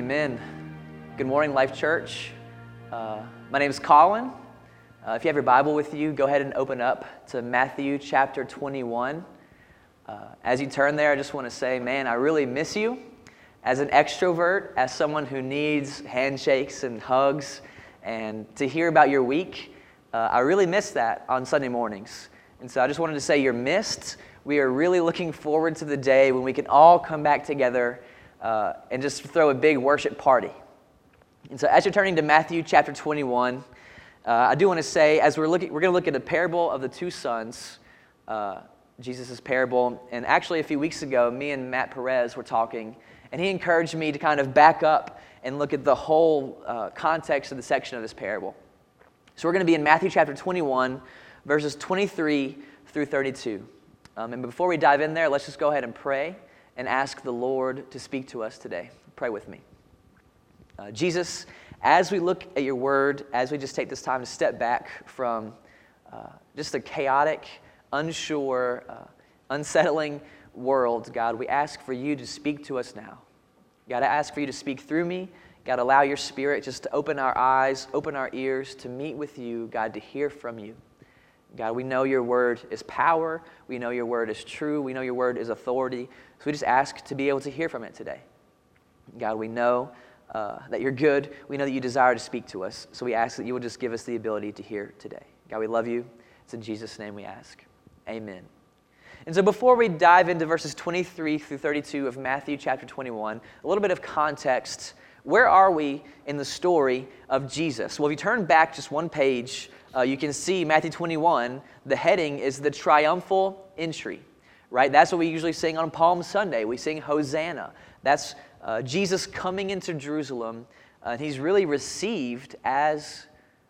Amen. Good morning, Life Church. Uh, my name is Colin. Uh, if you have your Bible with you, go ahead and open up to Matthew chapter 21. Uh, as you turn there, I just want to say, man, I really miss you. As an extrovert, as someone who needs handshakes and hugs, and to hear about your week, uh, I really miss that on Sunday mornings. And so I just wanted to say you're missed. We are really looking forward to the day when we can all come back together uh, and just throw a big worship party. And so, as you're turning to Matthew chapter 21, uh, I do want to say, as we're looking, we're going to look at the parable of the two sons, uh, Jesus' parable. And actually, a few weeks ago, me and Matt Perez were talking, and he encouraged me to kind of back up and look at the whole uh, context of the section of this parable. So, we're going to be in Matthew chapter 21, verses 23 through 32. Um, and before we dive in there, let's just go ahead and pray and ask the Lord to speak to us today. Pray with me. Uh, Jesus, as we look at your word, as we just take this time to step back from uh, just a chaotic, unsure, uh, unsettling world, God, we ask for you to speak to us now. God, I ask for you to speak through me. God, allow your spirit just to open our eyes, open our ears to meet with you, God, to hear from you. God, we know your word is power. We know your word is true. We know your word is authority. So we just ask to be able to hear from it today. God, we know uh, that you're good. We know that you desire to speak to us. So we ask that you will just give us the ability to hear today. God, we love you. It's in Jesus' name we ask. Amen. And so before we dive into verses 23 through 32 of Matthew chapter 21, a little bit of context. Where are we in the story of Jesus? Well, if you turn back just one page uh, you can see Matthew 21, the heading is the triumphal entry, right? That's what we usually sing on Palm Sunday. We sing Hosanna. That's uh, Jesus coming into Jerusalem, uh, and he's really received as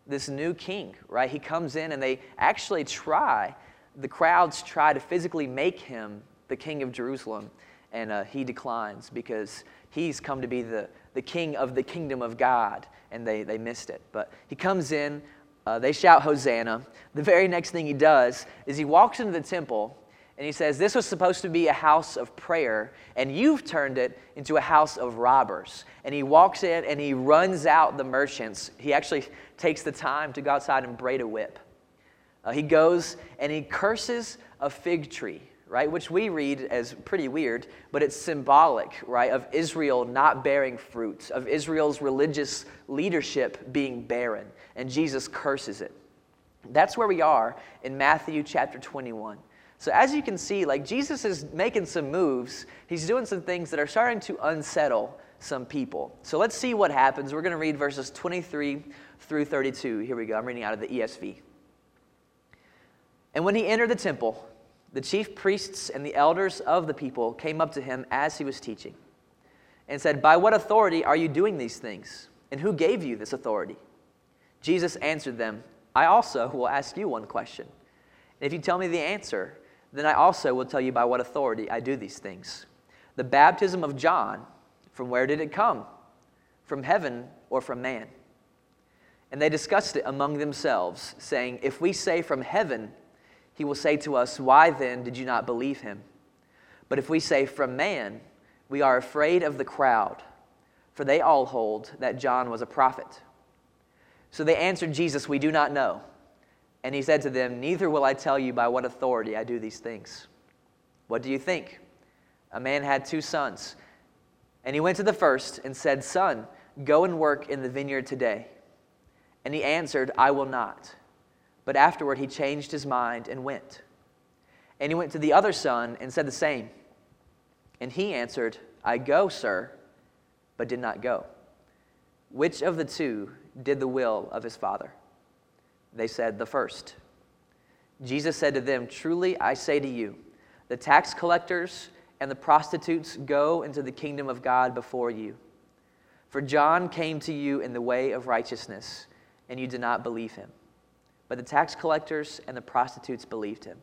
this new king, right? He comes in, and they actually try, the crowds try to physically make him the king of Jerusalem, and uh, he declines because he's come to be the, the king of the kingdom of God, and they, they missed it. But he comes in, uh, they shout Hosanna. The very next thing he does is he walks into the temple and he says, This was supposed to be a house of prayer, and you've turned it into a house of robbers. And he walks in and he runs out the merchants. He actually takes the time to go outside and braid a whip. Uh, he goes and he curses a fig tree right? Which we read as pretty weird, but it's symbolic, right, of Israel not bearing fruit, of Israel's religious leadership being barren, and Jesus curses it. That's where we are in Matthew chapter 21. So as you can see, like Jesus is making some moves. He's doing some things that are starting to unsettle some people. So let's see what happens. We're going to read verses 23 through 32. Here we go. I'm reading out of the ESV. And when he entered the temple, the chief priests and the elders of the people came up to him as he was teaching and said, By what authority are you doing these things? And who gave you this authority? Jesus answered them, I also will ask you one question. And if you tell me the answer, then I also will tell you by what authority I do these things. The baptism of John, from where did it come? From heaven or from man? And they discussed it among themselves, saying, If we say from heaven, he will say to us, Why then did you not believe him? But if we say, From man, we are afraid of the crowd, for they all hold that John was a prophet. So they answered Jesus, We do not know. And he said to them, Neither will I tell you by what authority I do these things. What do you think? A man had two sons. And he went to the first and said, Son, go and work in the vineyard today. And he answered, I will not. But afterward, he changed his mind and went. And he went to the other son and said the same. And he answered, I go, sir, but did not go. Which of the two did the will of his father? They said, The first. Jesus said to them, Truly I say to you, the tax collectors and the prostitutes go into the kingdom of God before you. For John came to you in the way of righteousness, and you did not believe him. But the tax collectors and the prostitutes believed him.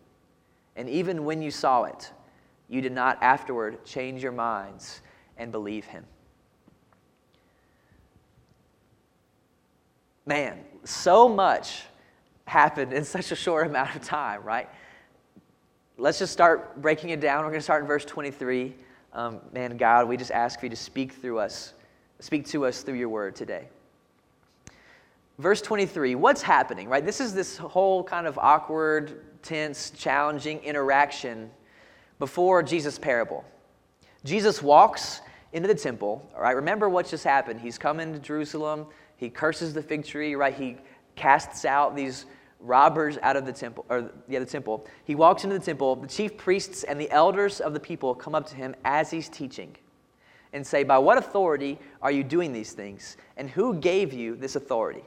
And even when you saw it, you did not afterward change your minds and believe him. Man, so much happened in such a short amount of time, right? Let's just start breaking it down. We're going to start in verse 23. Um, man, God, we just ask for you to speak through us speak to us through your word today. Verse 23, what's happening, right? This is this whole kind of awkward, tense, challenging interaction before Jesus' parable. Jesus walks into the temple, all right? Remember what just happened. He's coming to Jerusalem, he curses the fig tree, right? He casts out these robbers out of the temple, or yeah, the temple. He walks into the temple. The chief priests and the elders of the people come up to him as he's teaching and say, By what authority are you doing these things? And who gave you this authority?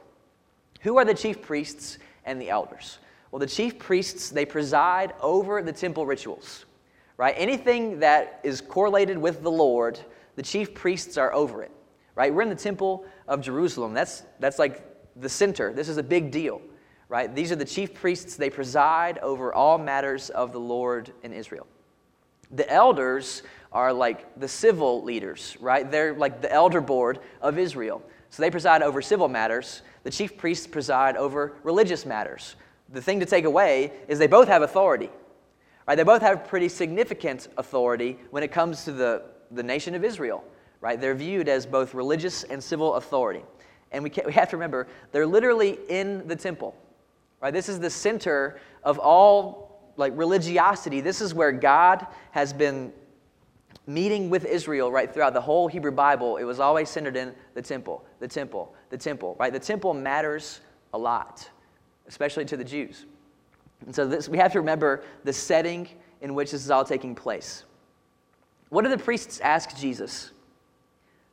Who are the chief priests and the elders? Well, the chief priests, they preside over the temple rituals, right? Anything that is correlated with the Lord, the chief priests are over it, right? We're in the temple of Jerusalem. That's, that's like the center. This is a big deal right? These are the chief priests. They preside over all matters of the Lord in Israel. The elders are like the civil leaders, right? They're like the elder board of Israel. So they preside over civil matters. The chief priests preside over religious matters. The thing to take away is they both have authority, right? They both have pretty significant authority when it comes to the, the nation of Israel, right? They're viewed as both religious and civil authority. And we, we have to remember, they're literally in the temple. Right? This is the center of all like religiosity. This is where God has been meeting with Israel right throughout the whole Hebrew Bible. It was always centered in the temple, the temple, the temple, right? The temple matters a lot, especially to the Jews. And so this, we have to remember the setting in which this is all taking place. What do the priests ask Jesus?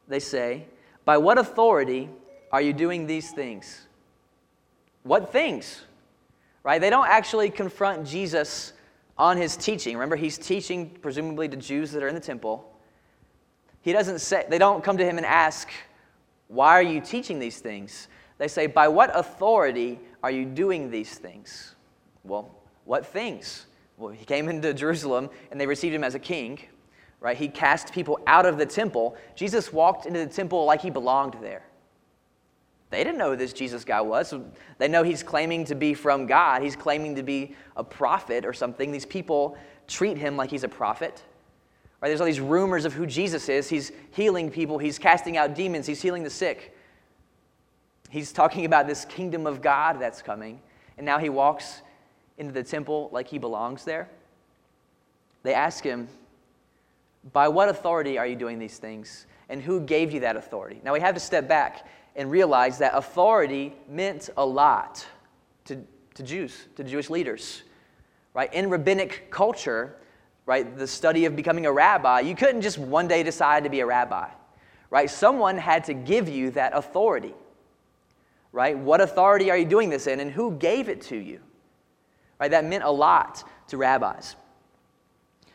They say, By what authority are you doing these things? What things? right? They don't actually confront Jesus on his teaching. Remember, he's teaching presumably to Jews that are in the temple. He doesn't say, they don't come to him and ask, Why are you teaching these things? They say, By what authority are you doing these things? Well, what things? Well, he came into Jerusalem and they received him as a king, right? He cast people out of the temple. Jesus walked into the temple like he belonged there. They didn't know who this Jesus guy was. They know he's claiming to be from God. He's claiming to be a prophet or something. These people treat him like he's a prophet. Right? There's all these rumors of who Jesus is. He's healing people, he's casting out demons, he's healing the sick. He's talking about this kingdom of God that's coming. And now he walks into the temple like he belongs there. They ask him, By what authority are you doing these things? And who gave you that authority? Now we have to step back and realize that authority meant a lot to, to Jews, to Jewish leaders. Right? In rabbinic culture, right, the study of becoming a rabbi, you couldn't just one day decide to be a rabbi. Right? Someone had to give you that authority. Right? What authority are you doing this in and who gave it to you? Right? That meant a lot to rabbis.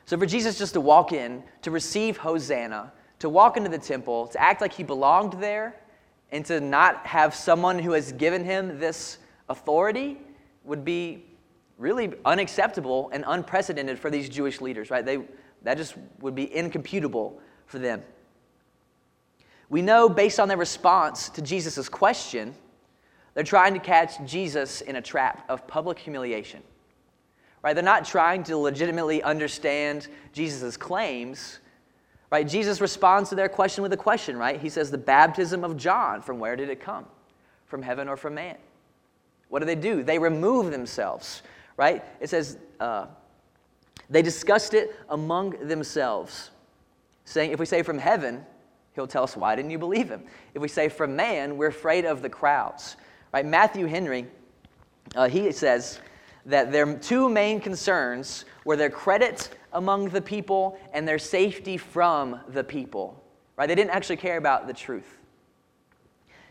So for Jesus just to walk in, to receive Hosanna, to walk into the temple, to act like he belonged there, and to not have someone who has given him this authority would be really unacceptable and unprecedented for these Jewish leaders, right? They, that just would be incomputable for them. We know based on their response to Jesus' question, they're trying to catch Jesus in a trap of public humiliation. Right? They're not trying to legitimately understand Jesus' claims. Right? Jesus responds to their question with a question, right? He says, The baptism of John, from where did it come? From heaven or from man? What do they do? They remove themselves, right? It says, uh, They discussed it among themselves, saying, If we say from heaven, he'll tell us, Why didn't you believe him? If we say from man, we're afraid of the crowds, right? Matthew Henry, uh, he says that their two main concerns were their credit among the people and their safety from the people. Right? They didn't actually care about the truth.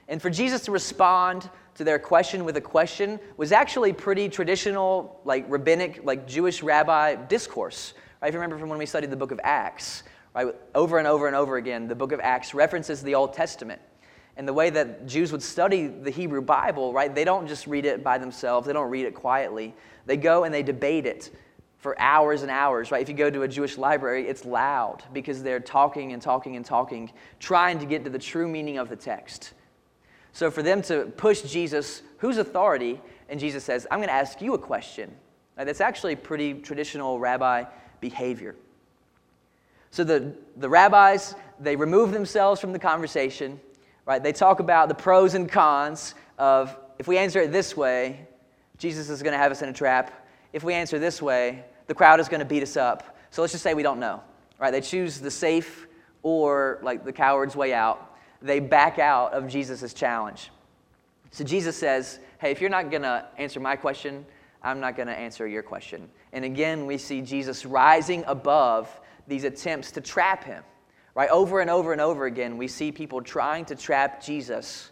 And for Jesus to respond to their question with a question was actually pretty traditional, like rabbinic, like Jewish rabbi discourse. Right? If you remember from when we studied the book of Acts, right? Over and over and over again, the book of Acts references the Old Testament. And the way that Jews would study the Hebrew Bible, right, they don't just read it by themselves, they don't read it quietly. They go and they debate it for hours and hours, right? If you go to a Jewish library, it's loud because they're talking and talking and talking, trying to get to the true meaning of the text. So for them to push Jesus, whose authority? And Jesus says, I'm going to ask you a question. Now, that's actually pretty traditional rabbi behavior. So the, the rabbis, they remove themselves from the conversation, right? They talk about the pros and cons of if we answer it this way, Jesus is going to have us in a trap. If we answer this way, the crowd is going to beat us up. So let's just say we don't know, right? They choose the safe or like the coward's way out. They back out of Jesus' challenge. So Jesus says, Hey, if you're not going to answer my question, I'm not going to answer your question. And again, we see Jesus rising above these attempts to trap him. Right? Over and over and over again, we see people trying to trap Jesus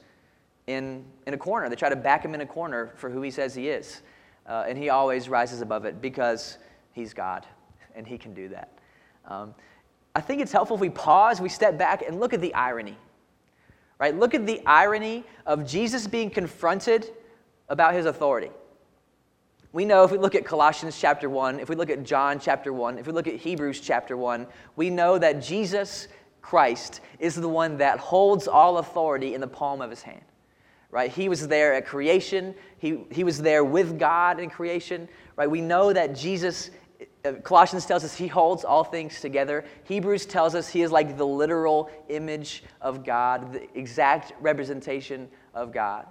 in, in a corner. They try to back him in a corner for who he says he is. Uh, and he always rises above it because he's God and he can do that. Um, I think it's helpful if we pause, we step back, and look at the irony. Right? Look at the irony of Jesus being confronted about his authority. We know if we look at Colossians chapter 1, if we look at John chapter 1, if we look at Hebrews chapter 1, we know that Jesus Christ is the one that holds all authority in the palm of his hand. Right? He was there at creation. He, he was there with God in creation. Right? We know that Jesus, uh, Colossians tells us he holds all things together. Hebrews tells us he is like the literal image of God, the exact representation of God.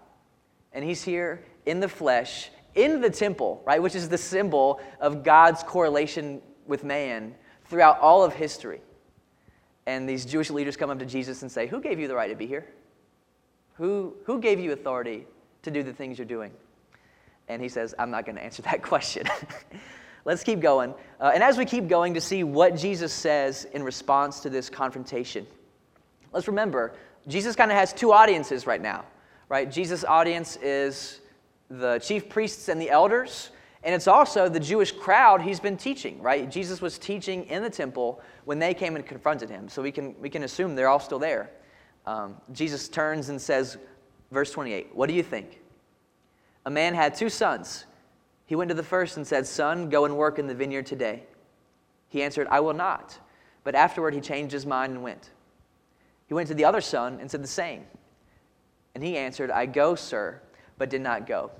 And he's here in the flesh in the temple, right, which is the symbol of God's correlation with man throughout all of history. And these Jewish leaders come up to Jesus and say, Who gave you the right to be here? Who, who gave you authority to do the things you're doing? And he says, I'm not going to answer that question. Let's keep going. Uh, and as we keep going to see what Jesus says in response to this confrontation, let's remember Jesus kind of has two audiences right now, right? Jesus' audience is the chief priests and the elders, and it's also the Jewish crowd he's been teaching, right? Jesus was teaching in the temple when they came and confronted him. So we can, we can assume they're all still there. Um, Jesus turns and says, verse 28, What do you think? A man had two sons. He went to the first and said, Son, go and work in the vineyard today. He answered, I will not. But afterward he changed his mind and went. He went to the other son and said the same. And he answered, I go, sir but did not go.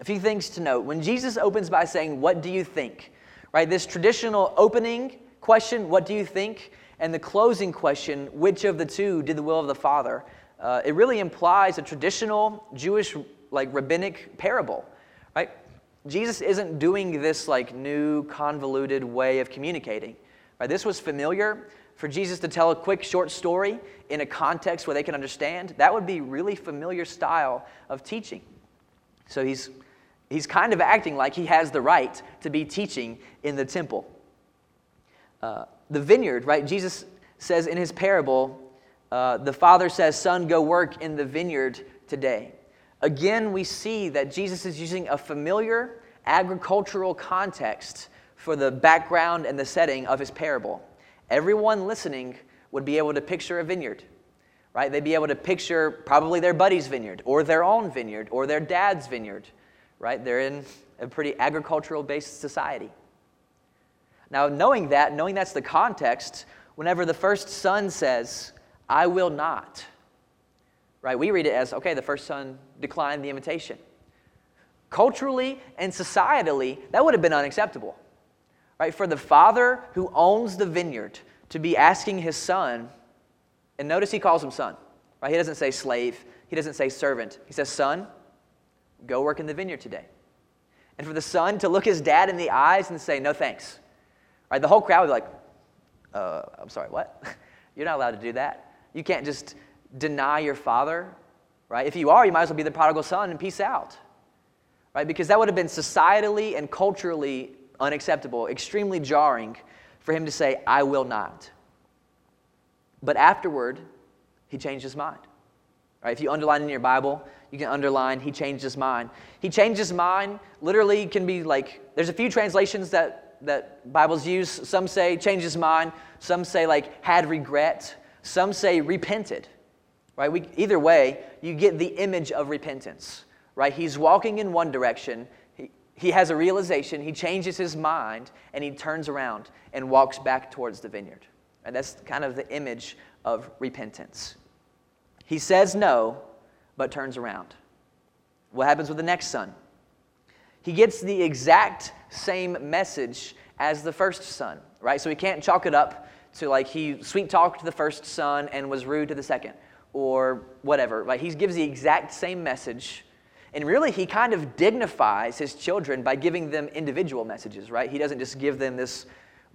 A few things to note. When Jesus opens by saying, What do you think? Right? This traditional opening question, What do you think? and the closing question, Which of the two did the will of the Father? Uh, it really implies a traditional Jewish, like rabbinic parable, right? Jesus isn't doing this like new convoluted way of communicating. Right? This was familiar for Jesus to tell a quick short story in a context where they can understand, that would be really familiar style of teaching. So he's, he's kind of acting like he has the right to be teaching in the temple. Uh, the vineyard, right? Jesus says in his parable, uh, the father says, Son, go work in the vineyard today. Again, we see that Jesus is using a familiar agricultural context for the background and the setting of his parable everyone listening would be able to picture a vineyard, right? They'd be able to picture probably their buddy's vineyard or their own vineyard or their dad's vineyard, right? They're in a pretty agricultural based society. Now, knowing that, knowing that's the context, whenever the first son says, I will not, right? We read it as, okay, the first son declined the invitation. Culturally and societally, that would have been unacceptable right? For the father who owns the vineyard to be asking his son, and notice he calls him son, right? He doesn't say slave, he doesn't say servant. He says, Son, go work in the vineyard today. And for the son to look his dad in the eyes and say, No thanks, right? The whole crowd would be like, uh, I'm sorry, what? You're not allowed to do that. You can't just deny your father, right? If you are, you might as well be the prodigal son and peace out, right? Because that would have been societally and culturally unacceptable, extremely jarring for him to say, I will not. But afterward, he changed his mind. Right, if you underline in your Bible, you can underline, he changed his mind. He changed his mind literally can be like, there's a few translations that, that Bibles use. Some say changed his mind, some say like had regret, some say repented. Right? We, either way, you get the image of repentance. Right? He's walking in one direction, he has a realization, he changes his mind, and he turns around and walks back towards the vineyard. And that's kind of the image of repentance. He says no, but turns around. What happens with the next son? He gets the exact same message as the first son, right? So we can't chalk it up to like he sweet talked the first son and was rude to the second or whatever. Like he gives the exact same message. And really, he kind of dignifies his children by giving them individual messages, right? He doesn't just give them this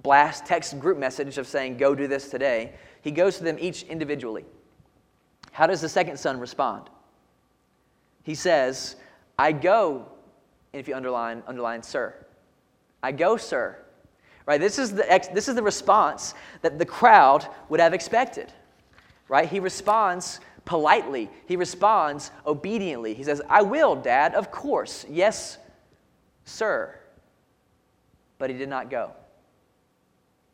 blast text group message of saying, go do this today. He goes to them each individually. How does the second son respond? He says, I go, and if you underline, underline, sir. I go, sir. Right? This is the, ex- this is the response that the crowd would have expected. Right? He responds politely, he responds obediently. He says, I will, Dad, of course. Yes, sir. But he did not go.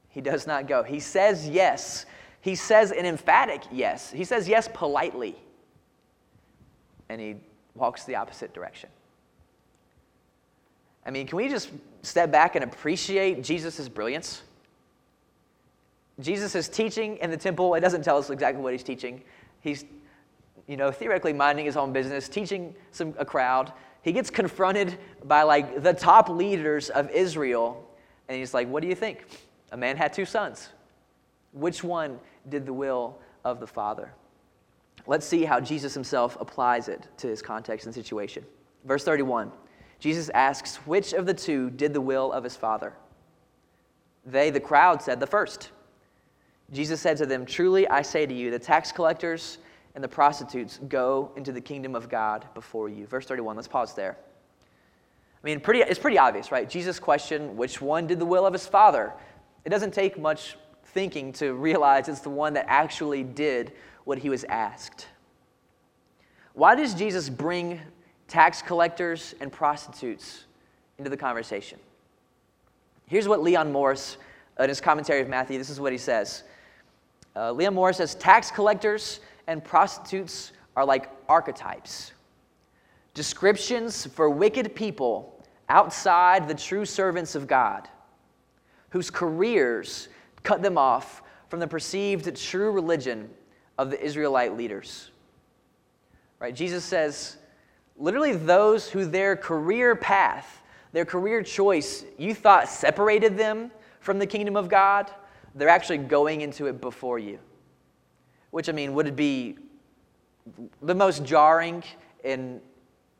He does not go. He says yes. He says an emphatic yes. He says yes politely. And he walks the opposite direction. I mean, can we just step back and appreciate Jesus' brilliance? Jesus is teaching in the temple. It doesn't tell us exactly what he's teaching. He's, you know, theoretically minding his own business, teaching some, a crowd. He gets confronted by like the top leaders of Israel, and he's like, What do you think? A man had two sons. Which one did the will of the Father? Let's see how Jesus himself applies it to his context and situation. Verse 31 Jesus asks, Which of the two did the will of his father? They, the crowd, said, The first. Jesus said to them, Truly I say to you, the tax collectors and the prostitutes go into the kingdom of God before you. Verse 31, let's pause there. I mean, pretty, it's pretty obvious, right? Jesus' question, Which one did the will of his father? It doesn't take much thinking to realize it's the one that actually did what he was asked. Why does Jesus bring tax collectors, and prostitutes into the conversation. Here's what Leon Morris, in his commentary of Matthew, this is what he says. Uh, Leon Morris says tax collectors and prostitutes are like archetypes, descriptions for wicked people outside the true servants of God, whose careers cut them off from the perceived true religion of the Israelite leaders. Right? Jesus says, literally those who their career path, their career choice, you thought separated them from the kingdom of God, they're actually going into it before you. Which, I mean, would it be the most jarring and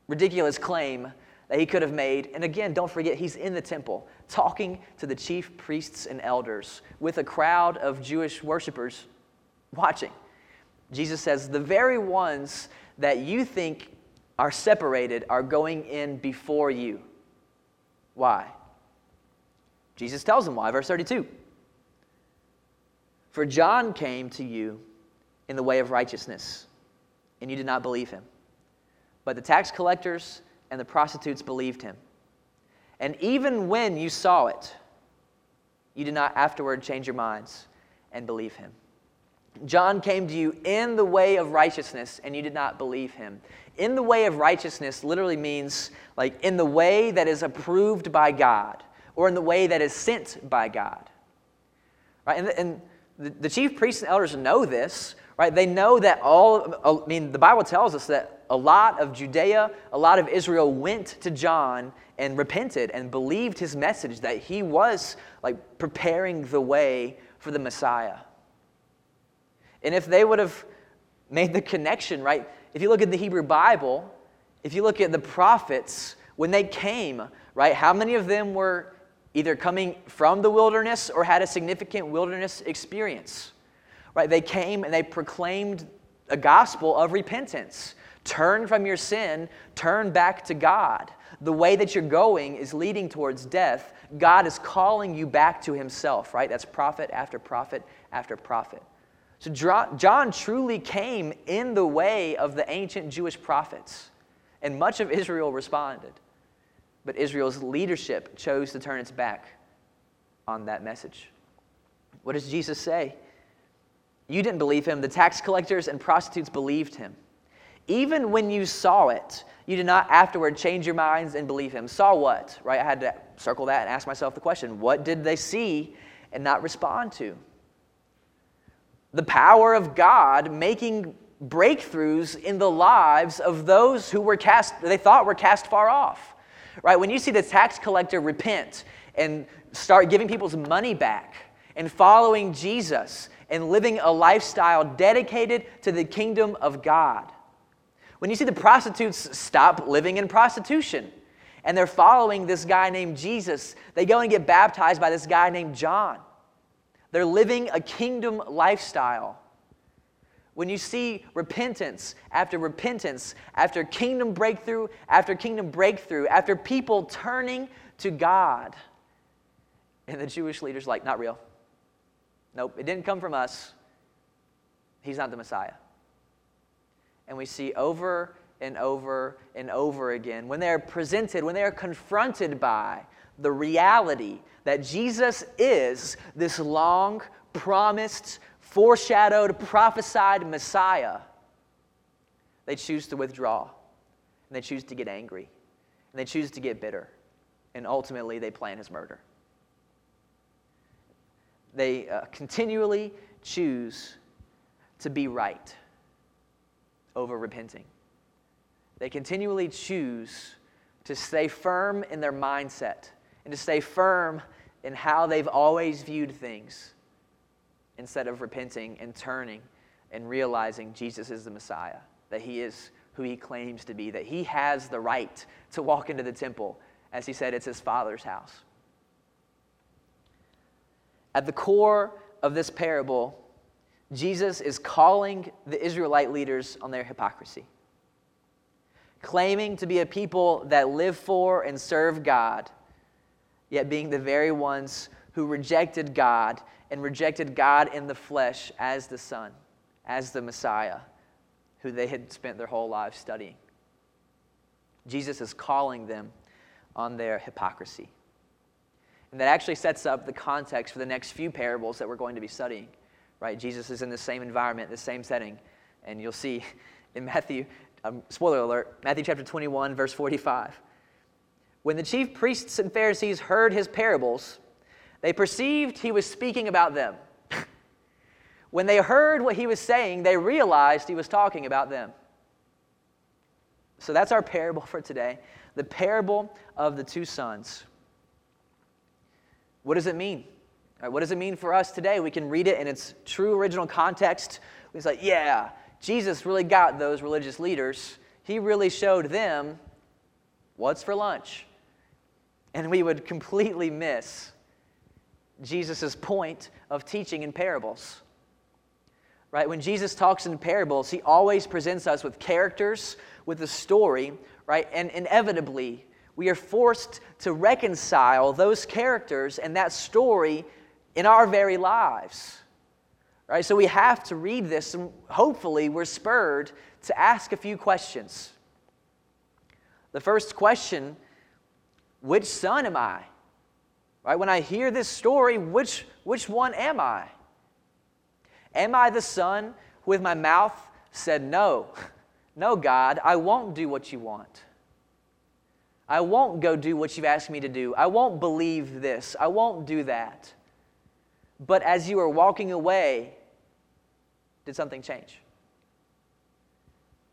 ridiculous claim that he could have made? And again, don't forget, he's in the temple talking to the chief priests and elders with a crowd of Jewish worshipers watching. Jesus says, The very ones that you think are separated are going in before you. Why? Jesus tells them why. Verse 32. For John came to you in the way of righteousness, and you did not believe him. But the tax collectors and the prostitutes believed him. And even when you saw it, you did not afterward change your minds and believe him. John came to you in the way of righteousness, and you did not believe him. In the way of righteousness literally means like in the way that is approved by God, or in the way that is sent by God. Right? And, and the, the chief priests and elders know this, right? They know that all, I mean, the Bible tells us that a lot of Judea, a lot of Israel went to John and repented and believed his message that he was like preparing the way for the Messiah. And if they would have made the connection, right? If you look at the Hebrew Bible, if you look at the prophets, when they came, right, how many of them were either coming from the wilderness or had a significant wilderness experience? Right? They came and they proclaimed a gospel of repentance. Turn from your sin, turn back to God. The way that you're going is leading towards death. God is calling you back to Himself, right? That's prophet after prophet after prophet. So John truly came in the way of the ancient Jewish prophets, and much of Israel responded. But Israel's leadership chose to turn its back on that message. What does Jesus say? You didn't believe him. The tax collectors and prostitutes believed him. Even when you saw it, you did not afterward change your minds and believe him. Saw what? Right? I had to circle that and ask myself the question what did they see and not respond to? The power of God making breakthroughs in the lives of those who were cast, they thought were cast far off. Right? When you see the tax collector repent and start giving people's money back and following Jesus and living a lifestyle dedicated to the kingdom of God. When you see the prostitutes stop living in prostitution and they're following this guy named Jesus, they go and get baptized by this guy named John. They're living a kingdom lifestyle. When you see repentance after repentance, after kingdom breakthrough after kingdom breakthrough, after people turning to God, and the Jewish leaders like, not real. Nope, it didn't come from us. He's not the Messiah. And we see over and over and over again when they are presented, when they are confronted by the reality that Jesus is this long promised, foreshadowed, prophesied Messiah, they choose to withdraw and they choose to get angry and they choose to get bitter and ultimately they plan his murder. They uh, continually choose to be right over repenting. They continually choose to stay firm in their mindset and to stay firm in how they've always viewed things instead of repenting and turning and realizing Jesus is the Messiah, that he is who he claims to be, that he has the right to walk into the temple. As he said, it's his father's house. At the core of this parable, Jesus is calling the Israelite leaders on their hypocrisy, claiming to be a people that live for and serve God, yet being the very ones who rejected God and rejected God in the flesh as the Son, as the Messiah, who they had spent their whole lives studying. Jesus is calling them on their hypocrisy. And that actually sets up the context for the next few parables that we're going to be studying right? Jesus is in the same environment, the same setting. And you'll see in Matthew, um, spoiler alert, Matthew chapter 21, verse 45. When the chief priests and Pharisees heard his parables, they perceived he was speaking about them. when they heard what he was saying, they realized he was talking about them. So that's our parable for today the parable of the two sons. What does it mean? Right, what does it mean for us today? We can read it in its true original context. We say, yeah, Jesus really got those religious leaders. He really showed them what's for lunch. And we would completely miss Jesus' point of teaching in parables. Right? When Jesus talks in parables, he always presents us with characters, with a story, right? And inevitably, we are forced to reconcile those characters and that story in our very lives. Right? So we have to read this, and hopefully, we're spurred to ask a few questions. The first question which son am I? Right? When I hear this story, which, which one am I? Am I the son who with my mouth said, No, no, God, I won't do what you want? I won't go do what you've asked me to do. I won't believe this. I won't do that. But as you were walking away, did something change?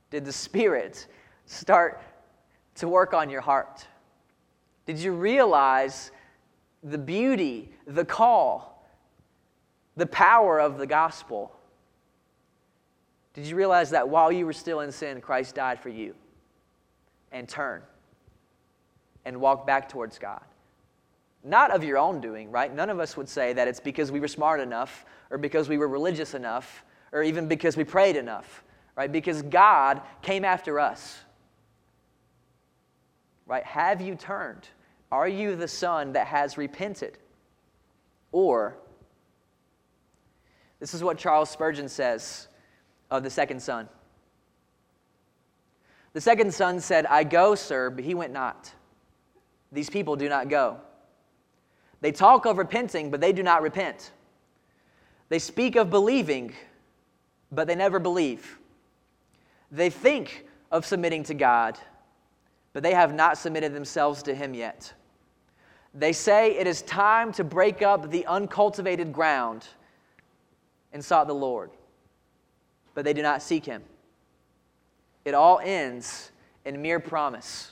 Did the Spirit start to work on your heart? Did you realize the beauty, the call, the power of the gospel? Did you realize that while you were still in sin, Christ died for you? And turn and walk back towards God not of your own doing, right? None of us would say that it's because we were smart enough or because we were religious enough or even because we prayed enough, right? Because God came after us, right? Have you turned? Are you the son that has repented? Or, this is what Charles Spurgeon says of the second son. The second son said, I go, sir, but he went not. These people do not go. They talk of repenting, but they do not repent. They speak of believing, but they never believe. They think of submitting to God, but they have not submitted themselves to Him yet. They say it is time to break up the uncultivated ground and sought the Lord, but they do not seek Him. It all ends in mere promise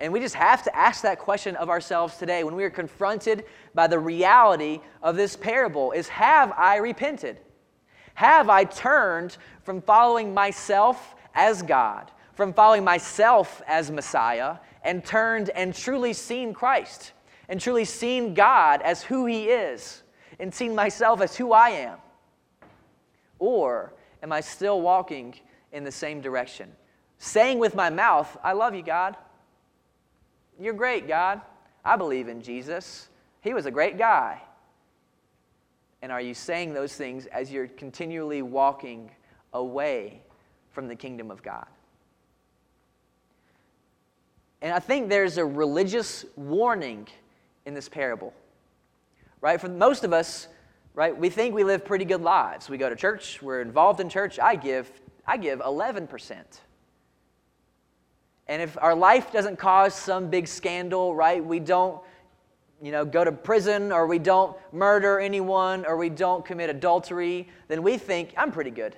And we just have to ask that question of ourselves today when we are confronted by the reality of this parable is have I repented? Have I turned from following myself as God, from following myself as Messiah, and turned and truly seen Christ, and truly seen God as who He is, and seen myself as who I am? Or am I still walking in the same direction? Saying with my mouth, I love you, God. You're great, God. I believe in Jesus. He was a great guy. And are you saying those things as you're continually walking away from the kingdom of God? And I think there's a religious warning in this parable. Right? For most of us, right, we think we live pretty good lives. We go to church, we're involved in church. I give I give 11%. And if our life doesn't cause some big scandal, right, we don't, you know, go to prison or we don't murder anyone or we don't commit adultery, then we think, I'm pretty good.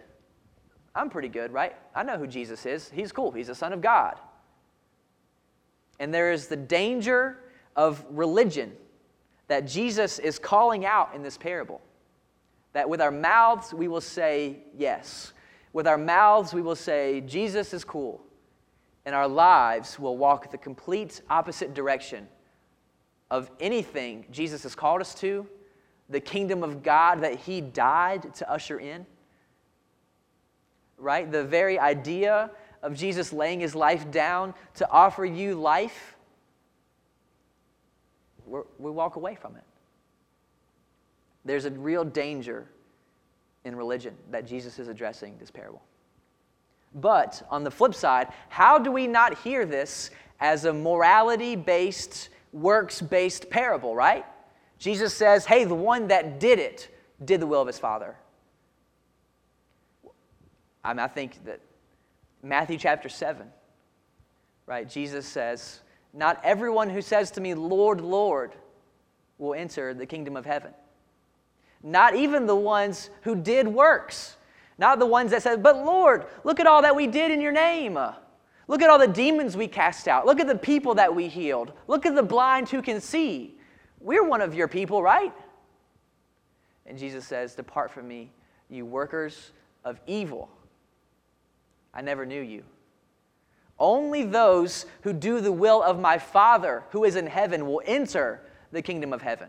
I'm pretty good, right? I know who Jesus is. He's cool. He's the Son of God. And there is the danger of religion that Jesus is calling out in this parable. That with our mouths we will say yes. With our mouths we will say, Jesus is cool and our lives will walk the complete opposite direction of anything Jesus has called us to, the kingdom of God that He died to usher in. Right? The very idea of Jesus laying His life down to offer you life, we walk away from it. There's a real danger in religion that Jesus is addressing this parable. But on the flip side, how do we not hear this as a morality based, works based parable, right? Jesus says, hey, the one that did it did the will of his Father. I, mean, I think that Matthew chapter 7, right? Jesus says, Not everyone who says to me, Lord, Lord, will enter the kingdom of heaven. Not even the ones who did works. Not the ones that said, But Lord, look at all that we did in your name. Look at all the demons we cast out. Look at the people that we healed. Look at the blind who can see. We're one of your people, right? And Jesus says, Depart from me, you workers of evil. I never knew you. Only those who do the will of my Father who is in heaven will enter the kingdom of heaven.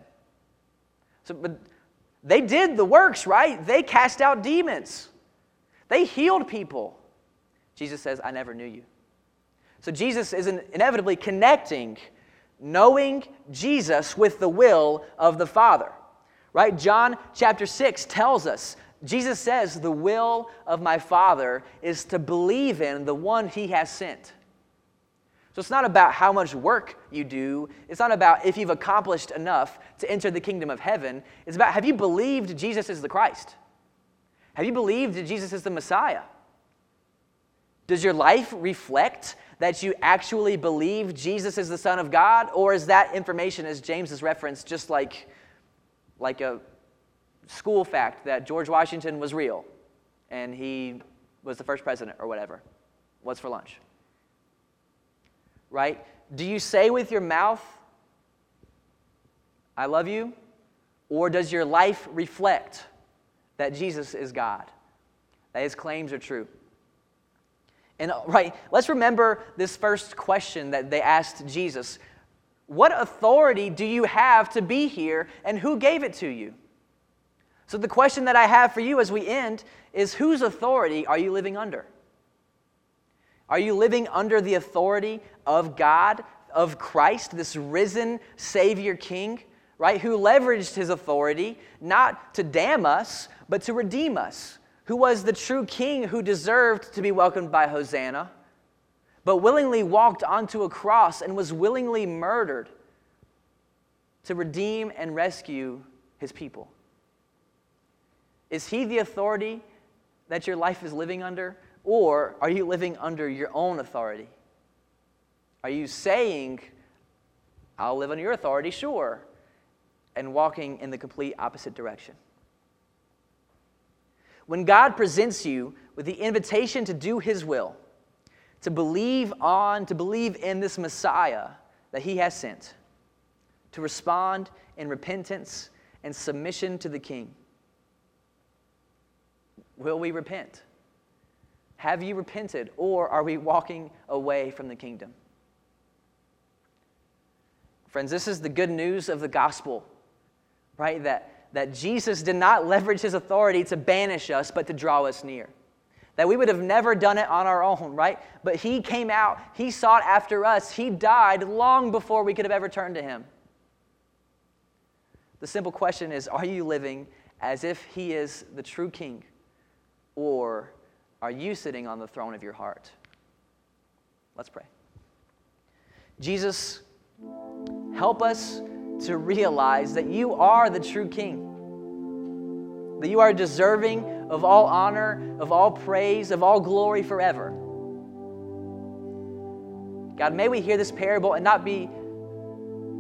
So, but they did the works, right? They cast out demons. They healed people. Jesus says, I never knew you. So Jesus is inevitably connecting knowing Jesus with the will of the Father. Right? John chapter 6 tells us Jesus says, The will of my Father is to believe in the one he has sent. So it's not about how much work you do. It's not about if you've accomplished enough to enter the kingdom of heaven. It's about have you believed Jesus is the Christ? Have you believed that Jesus is the Messiah? Does your life reflect that you actually believe Jesus is the Son of God? Or is that information, as James has referenced, just like, like a school fact that George Washington was real and he was the first president or whatever? What's for lunch? Right? Do you say with your mouth, I love you? Or does your life reflect that Jesus is God, that his claims are true. And uh, right, let's remember this first question that they asked Jesus What authority do you have to be here, and who gave it to you? So, the question that I have for you as we end is whose authority are you living under? Are you living under the authority of God, of Christ, this risen Savior King? right, who leveraged his authority not to damn us, but to redeem us, who was the true king who deserved to be welcomed by Hosanna, but willingly walked onto a cross and was willingly murdered to redeem and rescue his people. Is he the authority that your life is living under, or are you living under your own authority? Are you saying, I'll live under your authority, sure, and walking in the complete opposite direction. When God presents you with the invitation to do His will, to believe on, to believe in this Messiah that he has sent, to respond in repentance and submission to the King. Will we repent? Have you repented, or are we walking away from the kingdom? Friends, this is the good news of the gospel, right? That, that Jesus did not leverage his authority to banish us, but to draw us near that we would have never done it on our own, right? But He came out, He sought after us, He died long before we could have ever turned to Him. The simple question is Are you living as if He is the true King, or are you sitting on the throne of your heart? Let's pray. Jesus, help us to realize that you are the true King, that you are deserving of all honor, of all praise, of all glory forever. God, may we hear this parable and not be,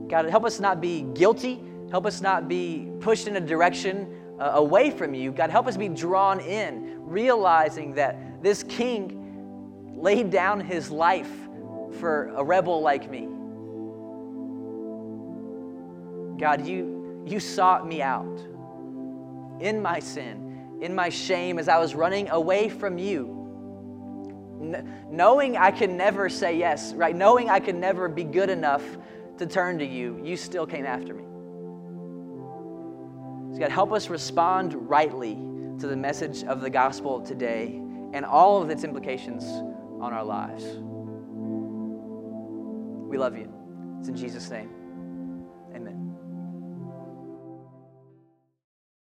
God, help us not be guilty. Help us not be pushed in a direction uh, away from you. God, help us be drawn in, realizing that this king laid down his life for a rebel like me. God, you, you sought me out in my sin in my shame as I was running away from you. Knowing I could never say yes, right? Knowing I could never be good enough to turn to you, you still came after me. So, God, help us respond rightly to the message of the gospel today and all of its implications on our lives. We love you. It's in Jesus' name.